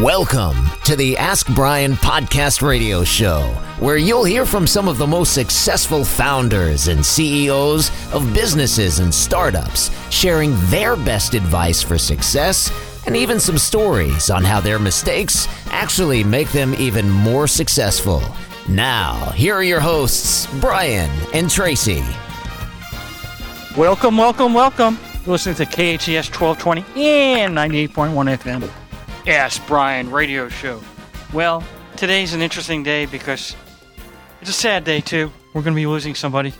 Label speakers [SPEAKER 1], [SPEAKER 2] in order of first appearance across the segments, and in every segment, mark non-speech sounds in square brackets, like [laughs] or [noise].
[SPEAKER 1] Welcome to the Ask Brien podcast radio show, where you'll hear from some of the most successful founders and CEOs of businesses and startups, sharing their best advice for success and even some stories on how their mistakes actually make them even more successful. Now, here are your hosts, Brien and Tracy.
[SPEAKER 2] Welcome, welcome, welcome. You're listening to KHTS 1220 and 98.1 FM. Ask Brien radio show. Well, today's an interesting day because it's a sad day too. We're going to be losing somebody.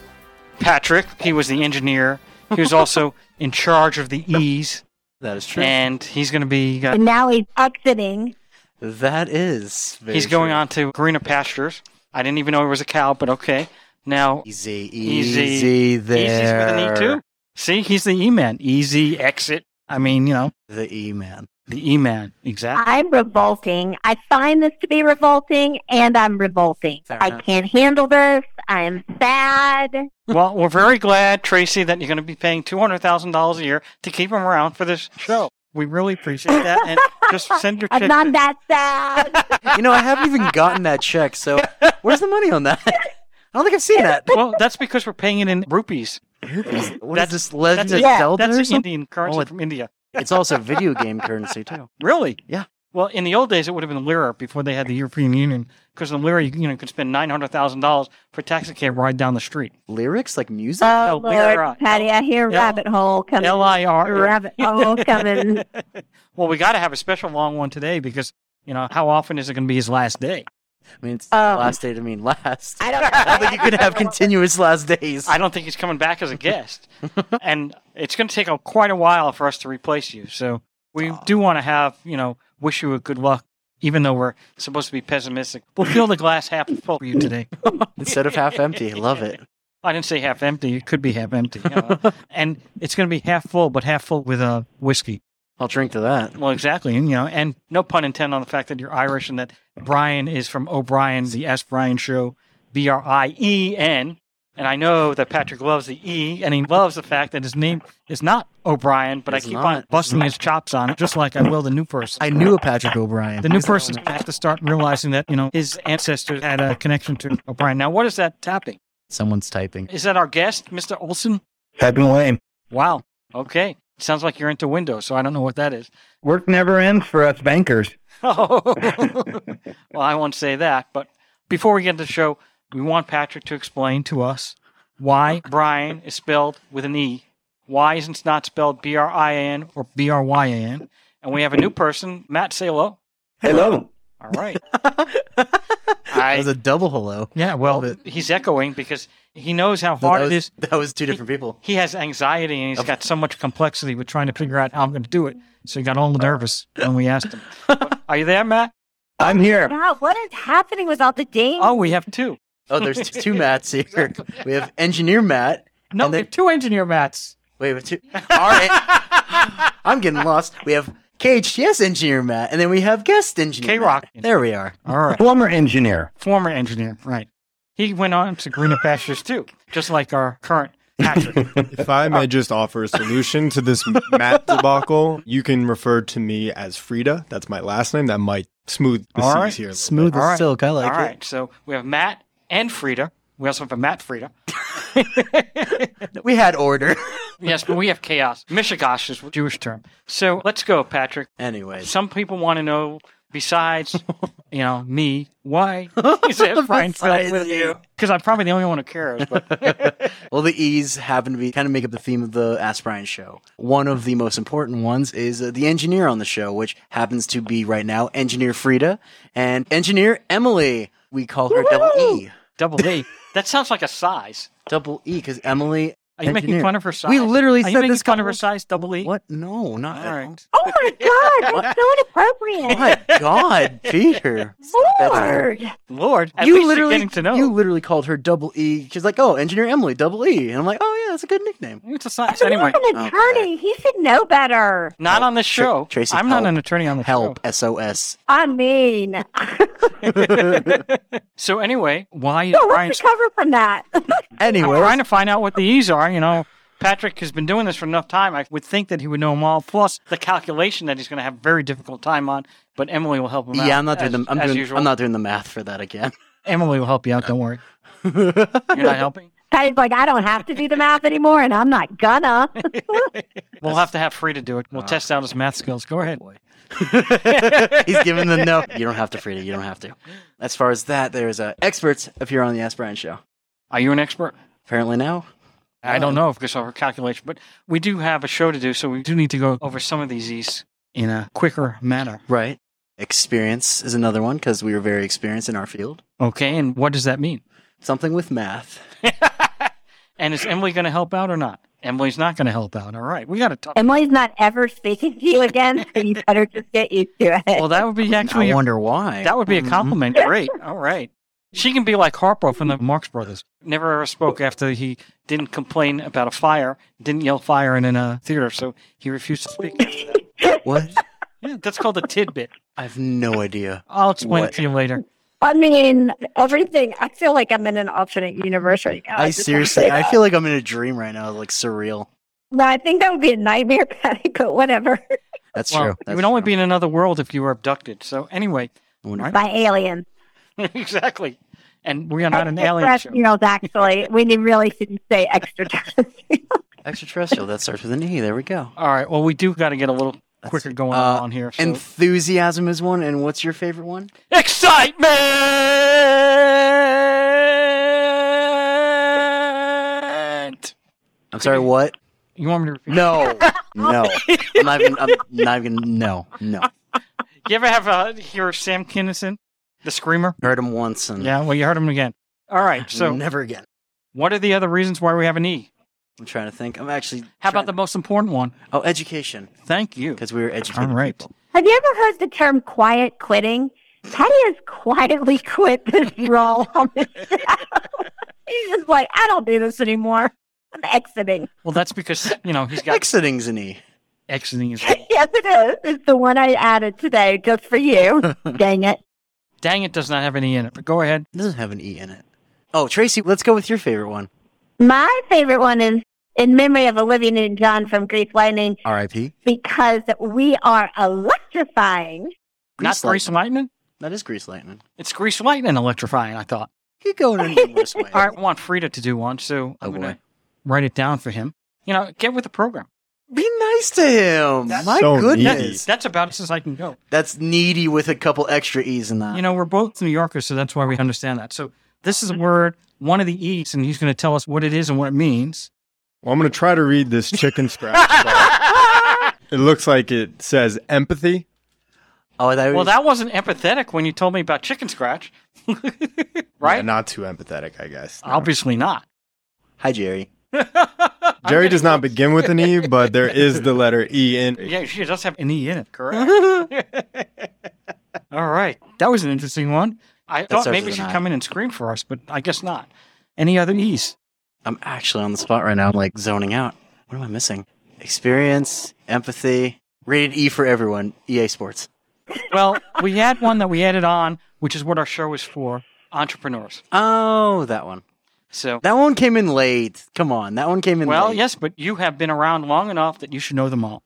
[SPEAKER 2] Patrick, he was the engineer. He was also [laughs] in charge of the E's,
[SPEAKER 3] That is true.
[SPEAKER 2] and he's going to be. Uh,
[SPEAKER 4] And now he's exiting.
[SPEAKER 3] that is. Very
[SPEAKER 2] he's going
[SPEAKER 3] true.
[SPEAKER 2] on to greener pastures. I didn't even know he was a cow, but okay. Now
[SPEAKER 3] Easy,
[SPEAKER 2] Easy.
[SPEAKER 3] easy, there.
[SPEAKER 2] Easy's with an E too. See, he's the E man. Easy exit. I mean, you know,
[SPEAKER 3] The E man.
[SPEAKER 2] The E man. Exactly.
[SPEAKER 4] I'm revolting. I find this to be revolting, and I'm revolting.
[SPEAKER 3] Fair
[SPEAKER 4] I
[SPEAKER 3] enough.
[SPEAKER 4] can't handle this. I am sad.
[SPEAKER 2] Well, we're very glad, Tracy, that you're going to be paying two hundred thousand dollars a year to keep him around for this show. We really appreciate that, and just send your [laughs]
[SPEAKER 4] I'm not that sad. [laughs]
[SPEAKER 3] You know, I haven't even gotten that check, so where's the money on that? [laughs] I don't think I've seen that.
[SPEAKER 2] well, that's because we're paying it in rupees.
[SPEAKER 3] What is
[SPEAKER 2] That's-
[SPEAKER 3] this Legend
[SPEAKER 2] that's
[SPEAKER 3] of
[SPEAKER 2] a-
[SPEAKER 4] Yeah,
[SPEAKER 3] Zelda
[SPEAKER 2] That's
[SPEAKER 3] or something?
[SPEAKER 2] Indian currency
[SPEAKER 3] Oh,
[SPEAKER 2] from India.
[SPEAKER 3] It's also video game currency too.
[SPEAKER 2] Really?
[SPEAKER 3] Yeah.
[SPEAKER 2] Well, in the old days, it would have been lira before they had the European Union, because in lira, you, you know, could spend nine hundred thousand dollars for a taxi cab ride down the street.
[SPEAKER 3] Lyrics like music.
[SPEAKER 4] Oh,
[SPEAKER 2] No, Lyra.
[SPEAKER 4] Lord, Patty, I hear
[SPEAKER 2] L-
[SPEAKER 4] rabbit hole coming.
[SPEAKER 2] L I R.
[SPEAKER 4] Rabbit [laughs] hole coming.
[SPEAKER 2] Well, we got to have a special long one today because you know how often is it going to be his last day?
[SPEAKER 3] I mean, it's
[SPEAKER 4] Um,
[SPEAKER 3] last day to mean last.
[SPEAKER 4] I don't [laughs]
[SPEAKER 3] I don't think you could have [laughs] continuous last days.
[SPEAKER 2] I don't think he's coming back as a guest, [laughs] and it's going to take a, quite a while for us to replace you. So we do want to have you know wish you a good luck, even though we're supposed to be pessimistic. We'll fill the glass half full for you today.
[SPEAKER 3] Instead of half empty. Love it.
[SPEAKER 2] I didn't say half empty; it could be half empty, you know. and it's going to be half full, but half full with uh, whiskey.
[SPEAKER 3] I'll drink to that.
[SPEAKER 2] Well, exactly, and you know, and no pun intended on the fact that you're Irish and that Brien is from O'Brien, the S. Brien Show, B R I E N. And I know that Patrick loves the E, and he loves the fact that his name is not O'Brien, but I keep
[SPEAKER 3] not.
[SPEAKER 2] on busting his chops on it, just like I will the new person.
[SPEAKER 3] I knew a Patrick O'Brien.
[SPEAKER 2] the new person has to start realizing that you know his ancestors had a connection to O'Brien. Now, what is that tapping?
[SPEAKER 3] Someone's typing.
[SPEAKER 2] Is that our guest, Mr. Olsen?
[SPEAKER 5] Typing away.
[SPEAKER 2] Wow. Okay. Sounds like you're into Windows, so I don't know what that is.
[SPEAKER 5] Work never ends for us bankers.
[SPEAKER 2] Oh, [laughs] [laughs] well, I won't say that. But before we get to the show, we want Patrick to explain to us why Brien is spelled with an E. Why isn't it not spelled B R I A N or B R Y A N? And we have a new person, Matt. Say hello.
[SPEAKER 5] Hello.
[SPEAKER 2] All right. [laughs]
[SPEAKER 3] That was a double hello.
[SPEAKER 2] Yeah. Well, he's echoing because he knows how
[SPEAKER 3] That
[SPEAKER 2] hard
[SPEAKER 3] was,
[SPEAKER 2] it is.
[SPEAKER 3] that was two different people.
[SPEAKER 2] He has anxiety and he's got so much complexity with trying to figure out how I'm going to do it. So he got all nervous when we asked him. Are you there, Matt?
[SPEAKER 5] I'm here.
[SPEAKER 4] God, what is happening with all the dings?
[SPEAKER 2] Oh, we have two.
[SPEAKER 3] Oh, there's two Matts here. We have engineer Matt.
[SPEAKER 2] No,
[SPEAKER 3] And
[SPEAKER 2] we
[SPEAKER 3] then-
[SPEAKER 2] have two engineer Matts.
[SPEAKER 3] Wait, wait, two. All right. I'm getting lost. We have KHTS engineer Matt, and then we have guest engineer.
[SPEAKER 2] K-Rock.
[SPEAKER 3] There we are.
[SPEAKER 2] All right.
[SPEAKER 5] Former engineer.
[SPEAKER 2] Former engineer, right. He went on to greener pastures too, just like our current Patrick. [laughs]
[SPEAKER 6] If I may just offer a solution to this [laughs] Matt debacle, you can refer to me as Frida. That's my last name. That might smooth the
[SPEAKER 2] All
[SPEAKER 6] seas
[SPEAKER 2] right.
[SPEAKER 6] here. a
[SPEAKER 3] Smooth
[SPEAKER 6] bit.
[SPEAKER 3] as
[SPEAKER 2] All right.
[SPEAKER 3] silk. I like
[SPEAKER 2] All
[SPEAKER 3] it.
[SPEAKER 2] right. So we have Matt and Frida. We also have a Matt Frida. [laughs]
[SPEAKER 3] We had order.
[SPEAKER 2] Yes, but we have chaos. Mishigash is a Jewish term. So let's go, Patrick.
[SPEAKER 3] Anyways,
[SPEAKER 2] Some people want to know, besides, [laughs] you know, me, why [laughs] is it
[SPEAKER 3] Brien
[SPEAKER 2] with
[SPEAKER 3] you.
[SPEAKER 2] you? Because I'm probably the only one who cares. But [laughs]
[SPEAKER 3] well, the E's happen to be kind of make up the theme of the Ask Brien show. One of the most important ones is uh, the engineer on the show, which happens to be right now engineer Frida and engineer Emily. We call her double E.
[SPEAKER 2] double E. That sounds like a size.
[SPEAKER 3] Double E because Emily.
[SPEAKER 2] Are you making fun of her size?
[SPEAKER 3] We literally
[SPEAKER 2] Are you
[SPEAKER 3] said
[SPEAKER 2] making
[SPEAKER 3] this
[SPEAKER 2] fun of her
[SPEAKER 3] couple-
[SPEAKER 2] size, double E?
[SPEAKER 3] What? No, not
[SPEAKER 2] All
[SPEAKER 3] at
[SPEAKER 2] right. [laughs]
[SPEAKER 4] Oh my God, that's so inappropriate. [laughs]
[SPEAKER 3] My God, Peter.
[SPEAKER 4] Lord.
[SPEAKER 2] Lord, at
[SPEAKER 3] you
[SPEAKER 2] least
[SPEAKER 3] literally,
[SPEAKER 2] you're getting to know.
[SPEAKER 3] you literally called her double E. She's like, oh, engineer Emily, double E, and I'm like, oh yeah, that's a good nickname.
[SPEAKER 2] It's a size.
[SPEAKER 4] He's
[SPEAKER 2] Anyway,
[SPEAKER 4] an attorney. He should know better.
[SPEAKER 2] not on this show.
[SPEAKER 3] Tracy,
[SPEAKER 2] I'm not
[SPEAKER 3] help.
[SPEAKER 2] an attorney on the
[SPEAKER 3] Help, SOS.
[SPEAKER 4] I mean,
[SPEAKER 2] show. [laughs] So anyway, why is
[SPEAKER 4] no,
[SPEAKER 2] Brien?
[SPEAKER 4] let's recover from that.
[SPEAKER 2] I'm
[SPEAKER 3] Anyway,
[SPEAKER 2] trying to find out what the E's are. You know, Patrick has been doing this for enough time. I would think that he would know them all, plus the calculation that he's going to have a very difficult time on. But Emily will help him out.
[SPEAKER 3] Yeah, I'm not doing
[SPEAKER 2] as,
[SPEAKER 3] the I'm
[SPEAKER 2] as
[SPEAKER 3] doing
[SPEAKER 2] usual.
[SPEAKER 3] I'm not doing the math for that again.
[SPEAKER 2] Emily will help you out. Don't worry. [laughs] You're not helping.
[SPEAKER 4] Patty's like, I don't have to do the math anymore, and I'm not gonna. [laughs] [laughs]
[SPEAKER 2] We'll have to have Frida do it. We'll test out his math skills. Go ahead.
[SPEAKER 3] He's giving the no. You don't have to, Frida. You don't have to. As far as that, there's uh, experts appear on the Ask Brien show.
[SPEAKER 2] Are you an expert?
[SPEAKER 3] Apparently now.
[SPEAKER 2] I don't know because of our calculation, but we do have a show to do, so we do need to go over some of these E's in a quicker manner.
[SPEAKER 3] Right. Experience is another one because we were very experienced in our field.
[SPEAKER 2] Okay, and what does that mean?
[SPEAKER 3] Something with math. [laughs]
[SPEAKER 2] And is Emily going to help out or not? Emily's not going to help out. All right, we got to talk.
[SPEAKER 4] Emily's not ever speaking to you again, so you better just get used to it.
[SPEAKER 2] Well, that would be actually
[SPEAKER 3] I wonder why.
[SPEAKER 2] that would be a
[SPEAKER 3] Mhm.
[SPEAKER 2] compliment. Great. All right. She can be like Harpo from the Marx Brothers. Never ever spoke after he didn't complain about a fire, didn't yell fire in a theater, so he refused to speak. after that. [laughs]
[SPEAKER 3] What?
[SPEAKER 2] Yeah, that's called a tidbit.
[SPEAKER 3] I have no idea.
[SPEAKER 2] I'll explain
[SPEAKER 3] What?
[SPEAKER 2] it to you later.
[SPEAKER 4] I mean, everything. I feel like I'm in an alternate universe right now.
[SPEAKER 3] I
[SPEAKER 4] just wanna
[SPEAKER 3] seriously, I feel like I'm in a dream right now, like surreal.
[SPEAKER 4] No, I think that would be a nightmare, [laughs] Patty, but whatever.
[SPEAKER 3] That's
[SPEAKER 2] well,
[SPEAKER 3] true.
[SPEAKER 2] you
[SPEAKER 3] That's
[SPEAKER 2] would only be in another world if you were abducted. So anyway, right?
[SPEAKER 4] By aliens. [laughs]
[SPEAKER 2] exactly. And we are not an alien show.
[SPEAKER 4] Extraterrestrials, actually. We really shouldn't say extraterrestrial.
[SPEAKER 3] Extraterrestrial. That starts with an E. There we go.
[SPEAKER 2] All right. Well, we do got to get a little
[SPEAKER 3] That's
[SPEAKER 2] quicker going
[SPEAKER 3] Uh,
[SPEAKER 2] on here. So.
[SPEAKER 3] Enthusiasm is one. And what's your favorite one?
[SPEAKER 2] excitement.
[SPEAKER 3] I'm sorry. What?
[SPEAKER 2] You want me to repeat?
[SPEAKER 3] No. [laughs] No. I'm not even. I'm not even. No. No.
[SPEAKER 2] You ever have uh, hear Sam Kinison, the screamer?
[SPEAKER 3] Heard him once and
[SPEAKER 2] Yeah. Well, you heard him again. All right. So, [laughs]
[SPEAKER 3] never again.
[SPEAKER 2] what are the other reasons why we have an E?
[SPEAKER 3] I'm trying to think. I'm actually.
[SPEAKER 2] How about the most important one?
[SPEAKER 3] Oh, education.
[SPEAKER 2] Thank you.
[SPEAKER 3] Because we were educated.
[SPEAKER 2] All right.
[SPEAKER 3] people.
[SPEAKER 4] Have you ever heard the term quiet quitting? Teddy has quietly [laughs] quit this role on the show. He's just like, I don't do this anymore. I'm exiting.
[SPEAKER 2] Well, that's because you know he's got
[SPEAKER 3] Exiting's an E.
[SPEAKER 2] exiting his. [laughs]
[SPEAKER 4] yes, it is. It's the one I added today just for you. Dang it.
[SPEAKER 2] Dang it, does not have any e in it. But go ahead.
[SPEAKER 3] It doesn't have an E in it. Oh, Tracy, let's go with your favorite one.
[SPEAKER 4] My favorite one is in memory of Olivia Newton John from Grease Lightning
[SPEAKER 3] R.I.P.
[SPEAKER 4] because we are electrifying.
[SPEAKER 2] Not Grease Lightning.
[SPEAKER 3] That is Grease Lightning.
[SPEAKER 2] It's Grease Lightning electrifying. I thought.
[SPEAKER 3] You go in a numerous way.
[SPEAKER 2] All right, I want Frida to do one, so oh, I'm
[SPEAKER 3] Oh,
[SPEAKER 2] gonna write it down for him. You know, get with the program.
[SPEAKER 3] Be nice to him. My
[SPEAKER 6] so
[SPEAKER 3] goodness.
[SPEAKER 6] needy.
[SPEAKER 2] That's about as I can go.
[SPEAKER 3] That's needy with a couple extra E's in that.
[SPEAKER 2] You know, we're both New Yorkers, so that's why we understand that. So this is a word, one of the E's, and he's going to tell us what it is and what it means.
[SPEAKER 6] Well, I'm going to try to read this chicken scratch. [laughs] it looks like it says empathy.
[SPEAKER 3] oh, I thought it
[SPEAKER 2] Well, that wasn't empathetic when you told me about chicken scratch, [laughs] right?
[SPEAKER 6] Yeah, not too empathetic, I guess.
[SPEAKER 2] Obviously not.
[SPEAKER 3] Hi, Jerry. [laughs]
[SPEAKER 6] Jerry does not begin with an E, but there is the letter E in.
[SPEAKER 2] Yeah, she does have an E in it, correct? [laughs] All right. That was an interesting one. I thought maybe she'd
[SPEAKER 3] I.
[SPEAKER 2] come in and scream for us, but I guess not. Any other E's?
[SPEAKER 3] I'm actually on the spot right now. I'm like zoning out. What am I missing? Experience, empathy, rated E for everyone. EA Sports.
[SPEAKER 2] Well, we had one that we added on, which is what our show is for entrepreneurs.
[SPEAKER 3] Oh, that one.
[SPEAKER 2] So,
[SPEAKER 3] That one came in late. Come on, that one came in late.
[SPEAKER 2] well,
[SPEAKER 3] late.
[SPEAKER 2] yes, but you have been around long enough that you should know them all.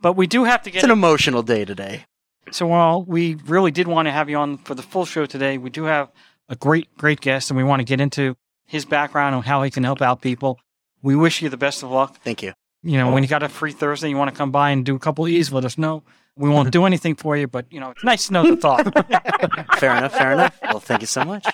[SPEAKER 2] But we do have to get.
[SPEAKER 3] It's an emotional day today.
[SPEAKER 2] So while we really did want to have you on for the full show today, we do have a great, great guest, and we want to get into his background and how he can help out people. We wish you the best of luck.
[SPEAKER 3] Thank you.
[SPEAKER 2] You know, when you got a free Thursday, you want to come by and do a couple of E's, let us know. We won't [laughs] do anything for you, but you know, it's nice to know the thought. [laughs]
[SPEAKER 3] Fair enough. Fair enough. Well, thank you so much.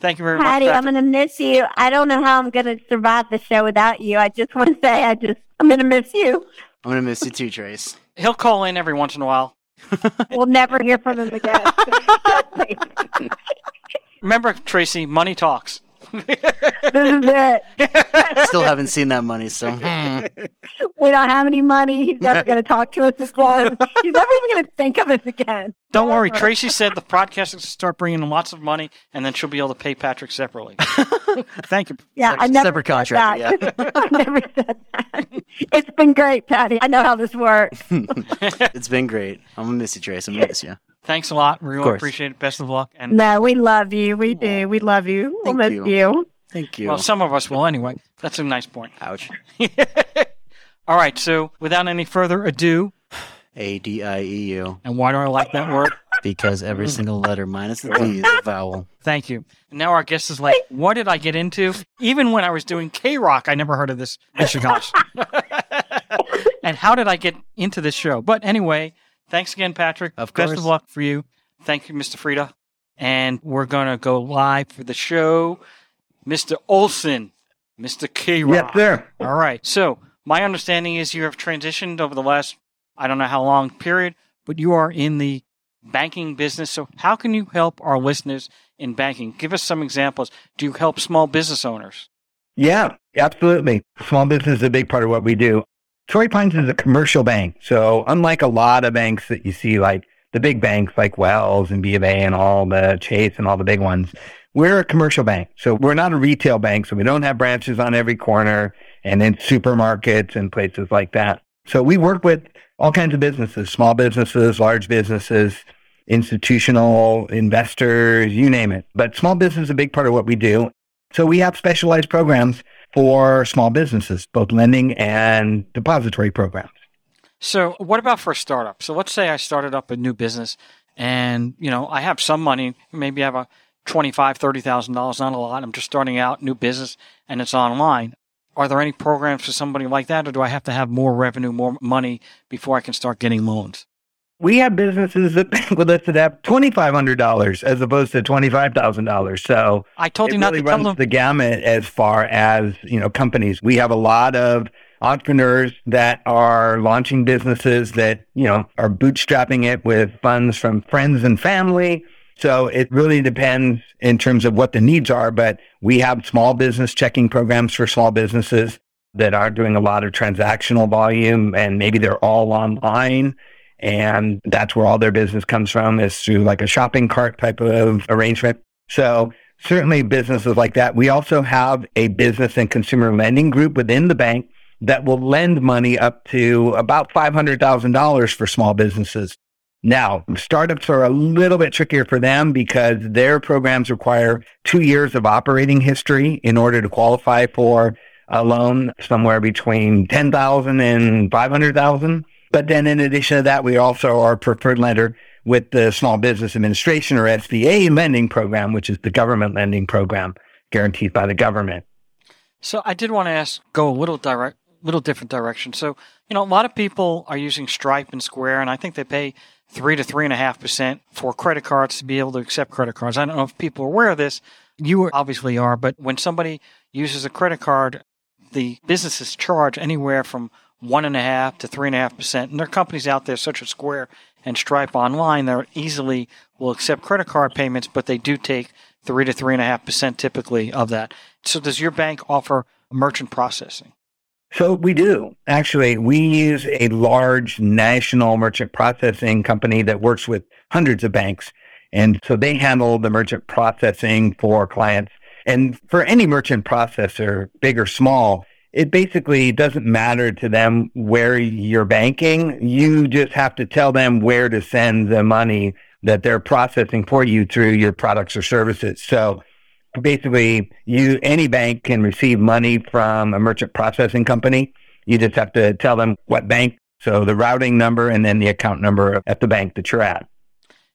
[SPEAKER 2] Thank you very much.
[SPEAKER 4] Patty, I'm going to miss you. I don't know how I'm going to survive the show without you. I just want to say, I just, I'm going to miss you.
[SPEAKER 3] I'm gonna miss you too, Trace.
[SPEAKER 2] He'll call in every once in a while. [laughs]
[SPEAKER 4] We'll never hear from him again. [laughs] [laughs]
[SPEAKER 2] Remember, Tracy, money talks.
[SPEAKER 4] This is it. [laughs]
[SPEAKER 3] Still haven't seen that money, so hmm.
[SPEAKER 4] We don't have any money. He's never going to talk to us again. He's never even going to think of us again.
[SPEAKER 2] Don't worry. Tracy said the podcast is going to start bringing in lots of money, and then she'll be able to pay Patrick separately. [laughs] Thank you.
[SPEAKER 4] Yeah, I never
[SPEAKER 3] separate contract.
[SPEAKER 4] that. [laughs] I never said that. It's been great, Patty. I know how this works.
[SPEAKER 3] it's been great. I'm gonna miss you, Trace. I'm gonna miss you.
[SPEAKER 2] Thanks a lot. We really appreciate it. Best of luck. And
[SPEAKER 4] No, we love you. We do. We love you. We'll
[SPEAKER 3] Thank
[SPEAKER 4] miss
[SPEAKER 3] you.
[SPEAKER 4] you.
[SPEAKER 3] Thank you.
[SPEAKER 2] Well, some of us will anyway. That's a nice point.
[SPEAKER 3] Ouch. [laughs]
[SPEAKER 2] All right, so without any further ado,
[SPEAKER 3] A D I E U.
[SPEAKER 2] and why do I like that word?
[SPEAKER 3] Because every mm. single letter minus the T is a vowel.
[SPEAKER 2] Thank you. Now our guest is like, what did I get into? Even when I was doing K Rock, I never heard of this Michigosh. [laughs] and how did I get into this show? But anyway, thanks again, Patrick.
[SPEAKER 3] Of course.
[SPEAKER 2] Best of luck for you. Thank you, Mr. Frida. And we're going to go live for the show. Mr. Olsen, Mr. K Rock.
[SPEAKER 5] Yes, sir.
[SPEAKER 2] All right. So my understanding is you have transitioned over the last I don't know how long period, but you are in the banking business. So how can you help our listeners in banking? Give us some examples. Do you help small business owners?
[SPEAKER 5] Yeah, absolutely. Small business is a big part of what we do. Torrey Pines is a commercial bank. So unlike a lot of banks that you see, like the big banks like Wells and B of A and all the Chase and all the big ones, we're a commercial bank. So we're not a retail bank. So we don't have branches on every corner and in supermarkets and places like that. So we work with all kinds of businesses, small businesses, large businesses, institutional investors, you name it. But small business is a big part of what we do. So we have specialized programs for small businesses, both lending and depository programs.
[SPEAKER 2] So what about for a startup? So let's say I started up a new business and, you know, I have some money, maybe I have a twenty-five, thirty thousand dollars, not a lot. I'm just starting out, new business, and it's online. Are there any programs for somebody like that, or do I have to have more revenue, more money before I can start getting loans?
[SPEAKER 5] We have businesses that [laughs] bank with us that have $2,500 as opposed to $25,000. So
[SPEAKER 2] I told
[SPEAKER 5] it
[SPEAKER 2] you not
[SPEAKER 5] really
[SPEAKER 2] to tell
[SPEAKER 5] runs
[SPEAKER 2] them.
[SPEAKER 5] the gamut as far as, you know, companies. We have a lot of entrepreneurs that are launching businesses that, you know, are bootstrapping it with funds from friends and family. So it really depends in terms of what the needs are, but we have small business checking programs for small businesses that are doing a lot of transactional volume and maybe they're all online and that's where all their business comes from is through like a shopping cart type of arrangement. So certainly businesses like that. We also have a business and consumer lending group within the bank that will lend money up to about $500,000 for small businesses. Now, startups are a little bit trickier for them because their programs require two years of operating history in order to qualify for a loan somewhere between 10,000 and 500,000. But then in addition to that, we also are a preferred lender with the Small Business Administration or SBA lending program, which is the government lending program guaranteed by the government.
[SPEAKER 2] So I did want to ask, go a little direct, little different direction. So you know, a lot of people are using Stripe and Square, and I think they pay three to three and a half percent for credit cards to be able to accept credit cards. I don't know if people are aware of this. You obviously are, but when somebody uses a credit card, the businesses charge anywhere from one and a half to three and a half percent. And there are companies out there such as Square and Stripe online that easily will accept credit card payments, but they do take three to three and a half percent typically of that. So does your bank offer merchant processing?
[SPEAKER 5] So we do. Actually, we use a large national merchant processing company that works with hundreds of banks. And so they handle the merchant processing for clients. And for any merchant processor, big or small, it basically doesn't matter to them where you're banking. You just have to tell them where to send the money that they're processing for you through your products or services. So basically you any bank can receive money from a merchant processing company. You just have to tell them what bank, so the routing number and then the account number at the bank that you're at.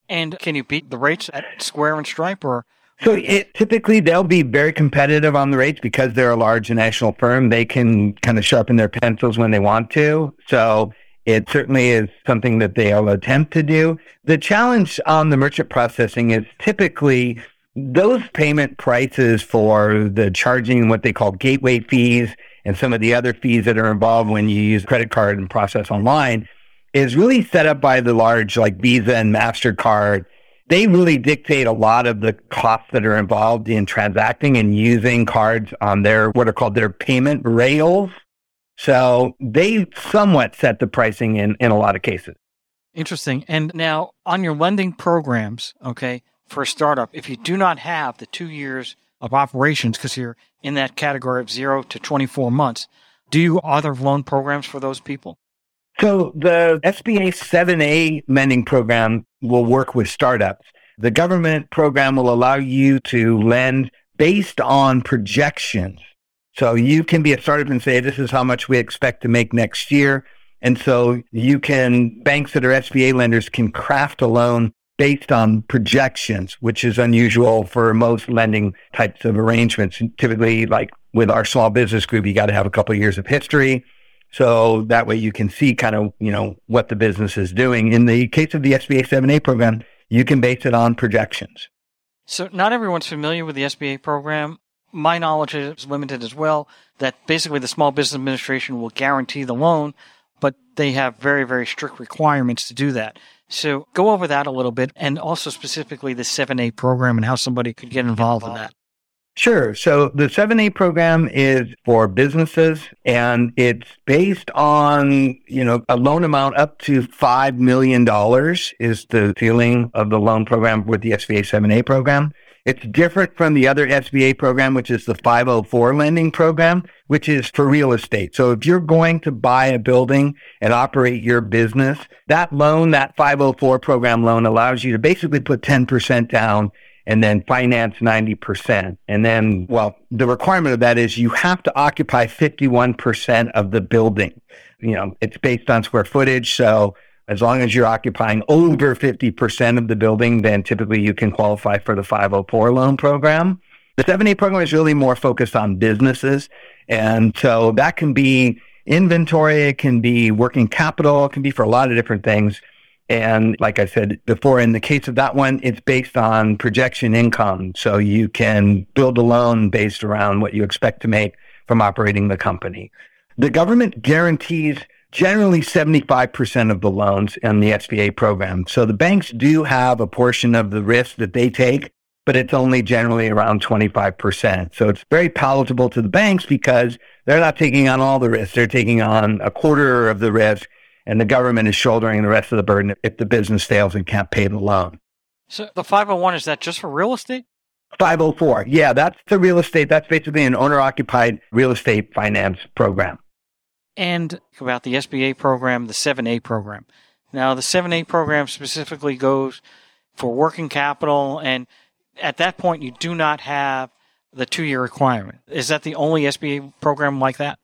[SPEAKER 2] And can you beat the rates at Square and Stripe or
[SPEAKER 5] So it typically they'll be very competitive on the rates because they're a large national firm. They can kind of sharpen their pencils when they want to. So it certainly is something that they'll attempt to do. The challenge on the merchant processing is typically those payment prices for the charging what they call gateway fees and some of the other fees that are involved when you use credit card and process online is really set up by the large like Visa and MasterCard. They really dictate a lot of the costs that are involved in transacting and using cards on their what are called their payment rails. So they somewhat set the pricing in, in a lot of cases.
[SPEAKER 2] Interesting. And now on your lending programs, okay, for a startup, if you do not have the two years of operations because you're in that category of zero to 24 months, do you other loan programs for those people?
[SPEAKER 5] So the SBA 7A lending program will work with startups. The government program will allow you to lend based on projections. So you can be a startup and say, this is how much we expect to make next year. And so you can, banks that are SBA lenders can craft a loan based on projections, which is unusual for most lending types of arrangements. Typically, like with our small business group, you got to have a couple of years of history. So that way you can see kind of, you know, what the business is doing. In the case of the SBA 7A program, you can base it on projections.
[SPEAKER 2] So not everyone's familiar with the SBA program. My knowledge is limited as well, that basically the Small Business Administration will guarantee the loan, but they have very, very strict requirements to do that. So go over that a little bit and also specifically the 7A program and how somebody could get involved in that.
[SPEAKER 5] Sure. So the 7A program is for businesses and it's based on, you know, a loan amount up to $5 million is the ceiling of the loan program with the SBA 7A program. It's different from the other SBA program, which is the 504 lending program, which is for real estate. So if you're going to buy a building and operate your business, that loan, that 504 program loan allows you to basically put 10% down and then finance 90%. And then, well, the requirement of that is you have to occupy 51% of the building. You know, it's based on square footage. So as long as you're occupying over 50% of the building, then typically you can qualify for the 504 loan program. The 7A program is really more focused on businesses. And so that can be inventory, it can be working capital, it can be for a lot of different things. And like I said before, in the case of that one, it's based on projection income. So you can build a loan based around what you expect to make from operating the company. The government guarantees generally 75% of the loans in the SBA program. So the banks do have a portion of the risk that they take, but it's only generally around 25%. So it's very palatable to the banks because they're not taking on all the risk. They're taking on a quarter of the risk and the government is shouldering the rest of the burden if the business fails and can't pay the loan.
[SPEAKER 2] So the 501 is that just for real estate?
[SPEAKER 5] 504. Yeah, that's the real estate. That's basically an owner occupied real estate finance program
[SPEAKER 2] and about the SBA program, the 7A program. Now, the 7A program specifically goes for working capital, and at that point, you do not have the two year requirement. Is that the only SBA program like that?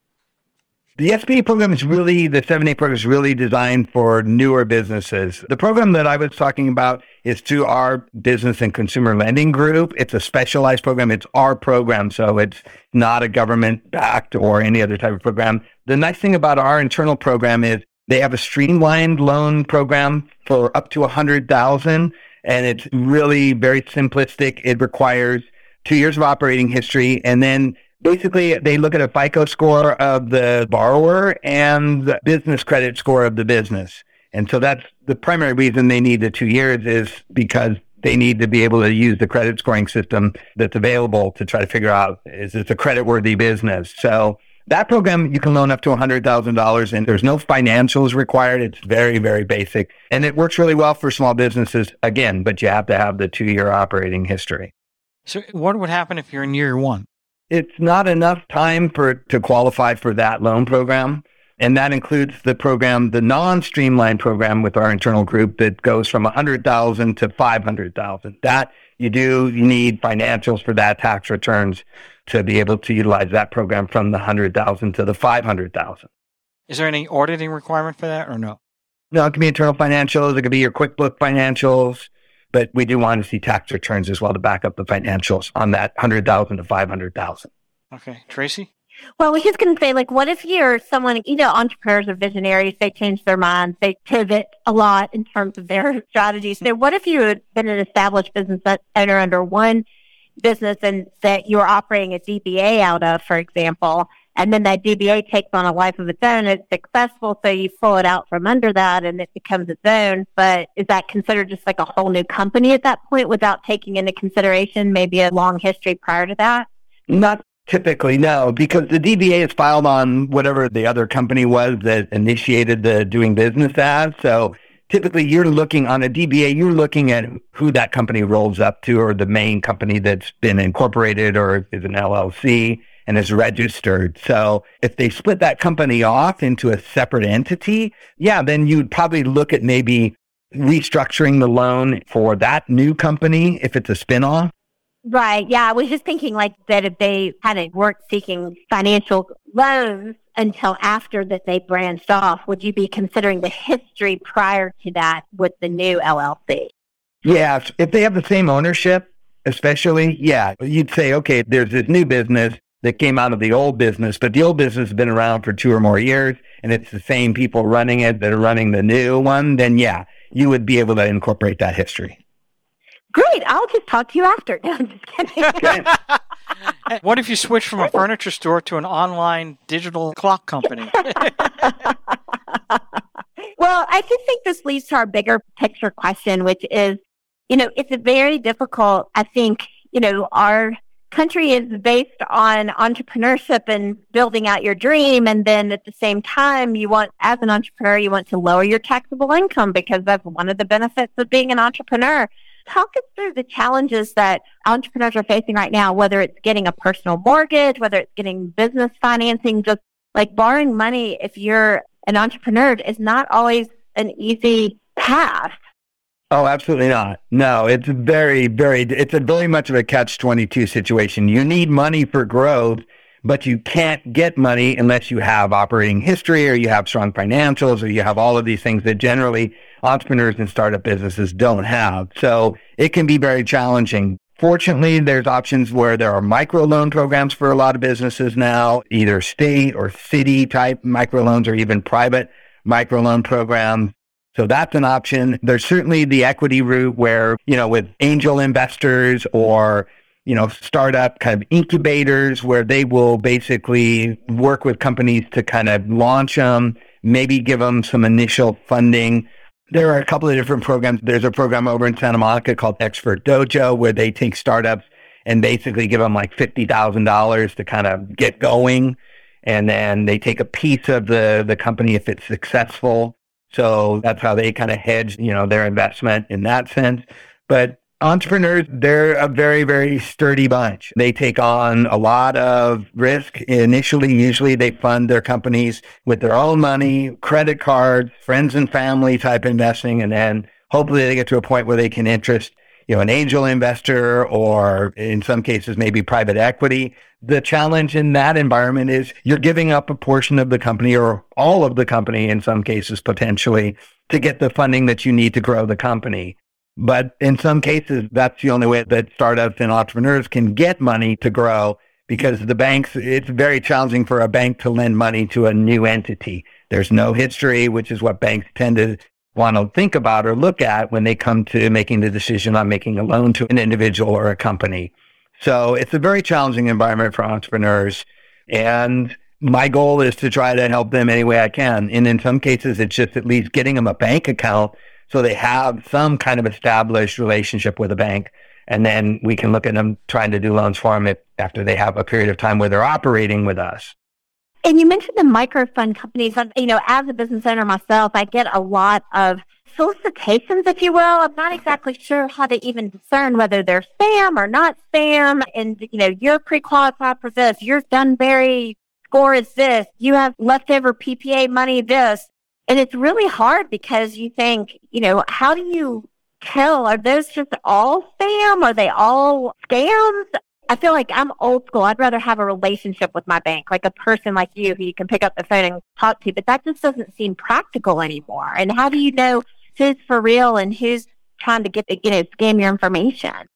[SPEAKER 5] The SBA program is really, the 7A program is really designed for newer businesses. The program that I was talking about is through our business and consumer lending group. It's a specialized program. It's our program. So it's not a government backed or any other type of program. The nice thing about our internal program is they have a streamlined loan program for up to a hundred thousand. And it's really very simplistic. It requires two years of operating history and then basically they look at a FICO score of the borrower and the business credit score of the business. And so that's the primary reason they need the two years is because they need to be able to use the credit scoring system that's available to try to figure out is this a credit worthy business? So that program you can loan up to $100,000 and there's no financials required. It's very, very basic and it works really well for small businesses again, but you have to have the two year operating history.
[SPEAKER 2] So what would happen if you're in year one?
[SPEAKER 5] It's not enough time for to qualify for that loan program. And that includes the program, the non-streamlined program with our internal group that goes from 100,000 to 500,000. That you do, you need financials for that tax returns to be able to utilize that program from the 100,000 to the 500,000.
[SPEAKER 2] Is there any auditing requirement for that or no?
[SPEAKER 5] No, it can be internal financials. It could be your QuickBook financials but we do want to see tax returns as well to back up the financials on that 100,000 to 500,000.
[SPEAKER 2] Okay. Tracy?
[SPEAKER 4] Well, I was just going to say, like, what if you're someone, you know, entrepreneurs or visionaries, they change their minds, they pivot a lot in terms of their [laughs] strategies. So what if you had been an established business owner under one business and that you were operating a DBA out of, for example, and then that DBA takes on a life of its own. It's successful, so you pull it out from under that and it becomes its own. But is that considered just like a whole new company at that point without taking into consideration maybe a long history prior to that?
[SPEAKER 5] Not typically, no, because the DBA is filed on whatever the other company was that initiated the doing business as. So typically you're looking on a DBA, you're looking at who that company rolls up to or the main company that's been incorporated or is an LLC and is registered. So if they split that company off into a separate entity, yeah, then you'd probably look at maybe restructuring the loan for that new company if it's a spinoff.
[SPEAKER 4] Right. Yeah. I was just thinking like that if they hadn't weren't seeking financial loans until after that they branched off, would you be considering the history prior to that with the new LLC?
[SPEAKER 5] Yeah. If they have the same ownership, especially, yeah, you'd say, okay, there's this new business that came out of the old business, but the old business has been around for two or more years and it's the same people running it that are running the new one, then yeah, you would be able to incorporate that history.
[SPEAKER 4] Great. I'll just talk to you after. [laughs] No, I'm just kidding. [laughs] [laughs]
[SPEAKER 2] what if you switch from a furniture store to an online digital clock company? [laughs]
[SPEAKER 4] well, I think this leads to our bigger picture question, which is, you know, it's very difficult. I think, you know, our country is based on entrepreneurship and building out your dream. And then at the same time, you want, as an entrepreneur, you want to lower your taxable income because that's one of the benefits of being an entrepreneur. Talk us through the challenges that entrepreneurs are facing right now, whether it's getting a personal mortgage, whether it's getting business financing, just like borrowing money if you're an entrepreneur is not always an easy path.
[SPEAKER 5] Oh, absolutely not. No, it's very, very, it's a very much of a catch 22 situation. You need money for growth, but you can't get money unless you have operating history or you have strong financials or you have all of these things that generally entrepreneurs and startup businesses don't have. So it can be very challenging. Fortunately, there's options where there are microloan programs for a lot of businesses now, either state or city type microloans or even private microloan programs. So that's an option. There's certainly the equity route where, you know, with angel investors or, you know, startup kind of incubators where they will basically work with companies to kind of launch them, maybe give them some initial funding there are a couple of different programs. There's a program over in Santa Monica called Expert Dojo where they take startups and basically give them like $50,000 to kind of get going. And then they take a piece of the, the company if it's successful. So that's how they kind of hedge, you know, their investment in that sense. But entrepreneurs, they're a very, very sturdy bunch. They take on a lot of risk. Initially, usually they fund their companies with their own money, credit cards, friends and family type investing. And then hopefully they get to a point where they can interest, you know, an angel investor or in some cases, maybe private equity. The challenge in that environment is you're giving up a portion of the company or all of the company in some cases potentially to get the funding that you need to grow the company. But in some cases, that's the only way that startups and entrepreneurs can get money to grow because the banks, it's very challenging for a bank to lend money to a new entity. There's no history, which is what banks tend to want to think about or look at when they come to making the decision on making a loan to an individual or a company. So it's a very challenging environment for entrepreneurs. And my goal is to try to help them any way I can. And in some cases, it's just at least getting them a bank account so they have some kind of established relationship with a bank. And then we can look at them trying to do loans for them if, after they have a period of time where they're operating with us.
[SPEAKER 4] And you mentioned the micro fund companies. You know, as a business owner myself, I get a lot of solicitations, if you will. I'm not exactly sure how to even discern whether they're spam or not spam. And, you know, you're pre-qualified for this. Your Dunbarry score is this. You have leftover PPA money this. And it's really hard because you think, you know, how do you tell? Are those just all spam? Are they all scams? I feel like I'm old school. I'd rather have a relationship with my bank, like a person like you who you can pick up the phone and talk to, but that just doesn't seem practical anymore. And how do you know who's for real and who's trying to get, you know, scam your information?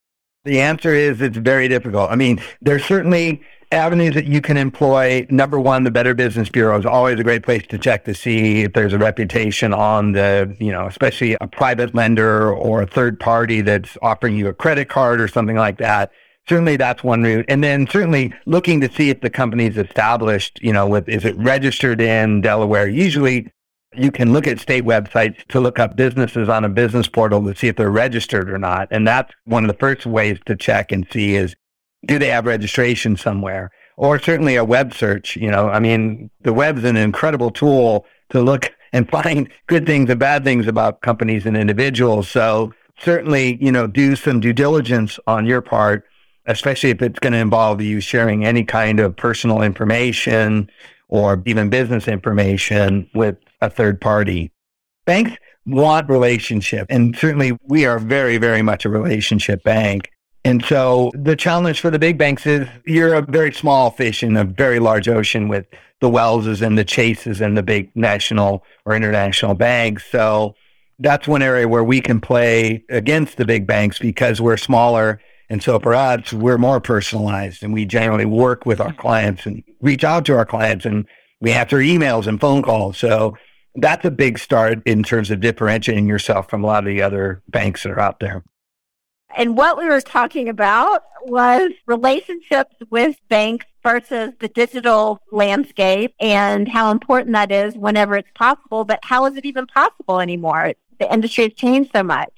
[SPEAKER 5] The answer is it's very difficult. I mean, there's certainly avenues that you can employ. Number one, the Better Business Bureau is always a great place to check to see if there's a reputation on the, you know, especially a private lender or a third party that's offering you a credit card or something like that. Certainly that's one route. And then certainly looking to see if the company is established, you know, with, is it registered in Delaware? Usually you can look at state websites to look up businesses on a business portal to see if they're registered or not. And that's one of the first ways to check and see is do they have registration somewhere? Or certainly a web search. You know, I mean, the web's an incredible tool to look and [laughs] find good things and bad things about companies and individuals. So certainly, you know, do some due diligence on your part, especially if it's going to involve you sharing any kind of personal information or even business information with a third party. Banks want relationship. And certainly we are very, very much a relationship bank. And so the challenge for the big banks is you're a very small fish in a very large ocean with the Wellses and the Chases and the big national or international banks. So that's one area where we can play against the big banks because we're smaller. And so us, we're more personalized and we generally work with our clients and reach out to our clients and we answer emails and phone calls. So that's a big start in terms of differentiating yourself from a lot of the other banks that are out there.
[SPEAKER 4] And what we were talking about was relationships with banks versus the digital landscape and how important that is whenever it's possible. But how is it even possible anymore? The industry has changed so much.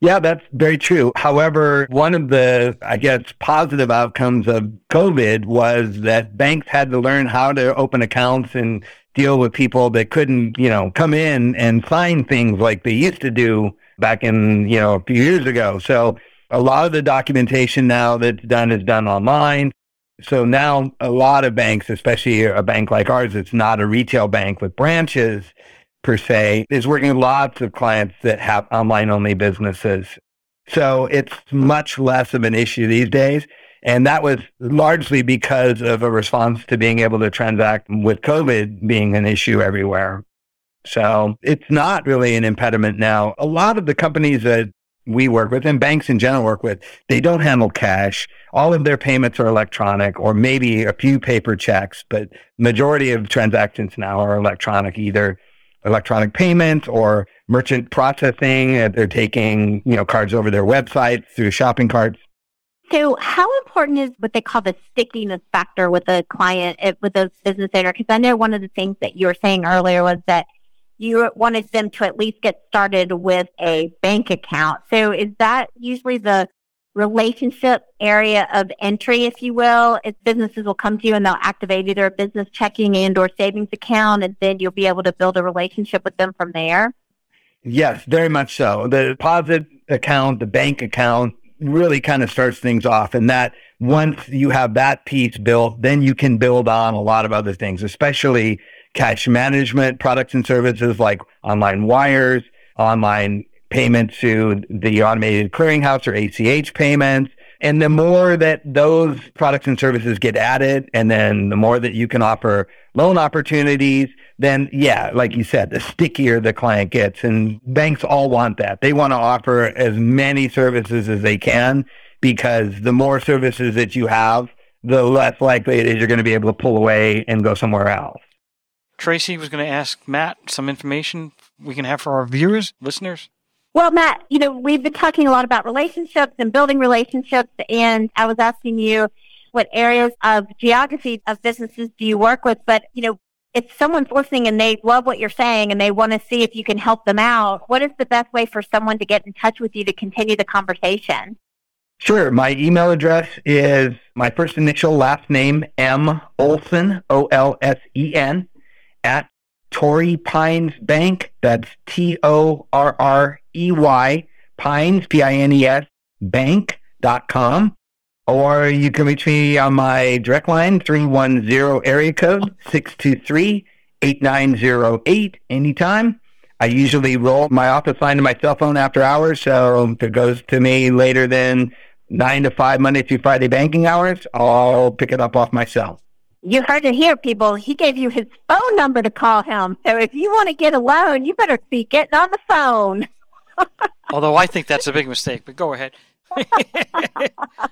[SPEAKER 5] Yeah, that's very true. However, one of the, I guess, positive outcomes of COVID was that banks had to learn how to open accounts and deal with people that couldn't, you know, come in and sign things like they used to do back in, you know, a few years ago. So a lot of the documentation now that's done is done online. So now a lot of banks, especially a bank like ours, it's not a retail bank with branches per se, is working with lots of clients that have online only businesses. So it's much less of an issue these days. And that was largely because of a response to being able to transact with COVID being an issue everywhere. So it's not really an impediment now. A lot of the companies that we work with and banks in general work with, they don't handle cash. All of their payments are electronic or maybe a few paper checks, but majority of transactions now are electronic, either electronic payments or merchant processing. They're taking, you know, cards over their website through shopping carts.
[SPEAKER 4] So, how important is what they call the stickiness factor with a client, eh, with a business owner? Because I know one of the things that you were saying earlier was that you wanted them to at least get started with a bank account. So is that usually the relationship area of entry, if you will? If businesses will come to you and they'll activate either a business checking and or savings account, and then you'll be able to build a relationship with them from there?
[SPEAKER 5] Yes, very much so. The deposit account, the bank account really kind of starts things off. And that once you have that piece built, then you can build on a lot of other things, especially cash management products and services like online wires, online payments to the automated clearinghouse or ACH payments. And the more that those products and services get added, and then the more that you can offer loan opportunities, then yeah, like you said, the stickier the client gets. And banks all want that. They want to offer as many services as they can because the more services that you have, the less likely it is you're going to be able to pull away and go somewhere else.
[SPEAKER 2] Tracy was going to ask Matt some information we can have for our viewers, listeners.
[SPEAKER 4] Well, Matt, you know, we've been talking a lot about relationships and building relationships, and I was asking you what areas of geography of businesses do you work with? But, you know, if someone's listening and they love what you're saying and they want to see if you can help them out, what is the best way for someone to get in touch with you to continue the conversation?
[SPEAKER 5] Sure. My email address is my first initial last name, M. Olsen, O L S E N, at Torrey Pines Bank. That's T O R R E Y Pines, P I N E S, bank.com. Or you can reach me on my direct line, 310 area code 623 8908 anytime. I usually roll my office line to my cell phone after hours, so if it goes to me later than 9 to 5 Monday through Friday banking hours, I'll pick it up off my cell.
[SPEAKER 4] You heard it here, people. He gave you his phone number to call him. So if you want to get a loan, you better be getting on the phone. [laughs]
[SPEAKER 2] Although I think that's a big mistake, but go ahead.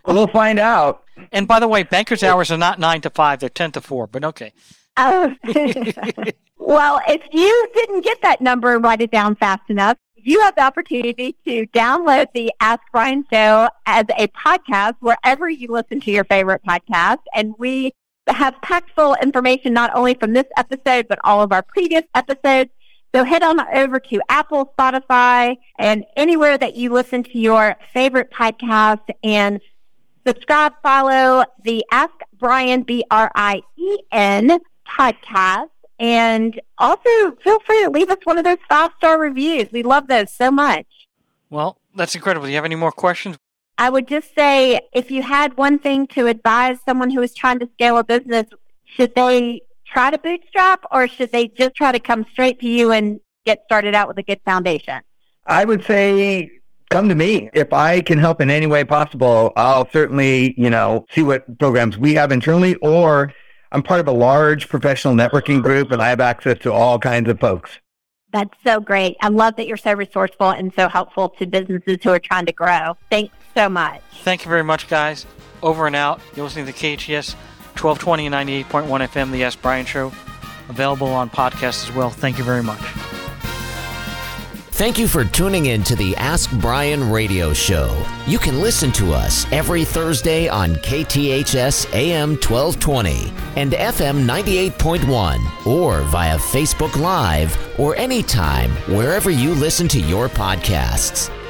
[SPEAKER 5] we'll find out.
[SPEAKER 2] And by the way, bankers' hours are not 9 to 5, they're 10 to 4, but okay.
[SPEAKER 4] Oh. [laughs] well, if you didn't get that number and write it down fast enough, you have the opportunity to download the Ask Brien Show as a podcast wherever you listen to your favorite podcast. And we have packed full information not only from this episode, but all of our previous episodes. So head on over to Apple, Spotify, and anywhere that you listen to your favorite podcast and subscribe, follow the Ask Brien, B-R-I-E-N podcast. And also feel free to leave us one of those five star reviews. We love those so much.
[SPEAKER 2] Well, that's incredible. Do you have any more questions?
[SPEAKER 4] I would just say if you had one thing to advise someone who is trying to scale a business, should they try to bootstrap or should they just try to come straight to you and get started out with a good foundation?
[SPEAKER 5] I would say come to me. If I can help in any way possible, I'll certainly, you know, see what programs we have internally or I'm part of a large professional networking group and I have access to all kinds of folks.
[SPEAKER 4] That's so great. I love that you're so resourceful and so helpful to businesses who are trying to grow. Thanks so much.
[SPEAKER 2] Thank you very much, guys. Over and out. You're listening to KHTS 1220 and 98.1 FM, The Ask Brien Show. Available on podcast as well. Thank you very much.
[SPEAKER 1] Thank you for tuning in to the Ask Brien radio show. You can listen to us every Thursday on KHTS AM 1220 and FM 98.1 or via Facebook Live or anytime wherever you listen to your podcasts.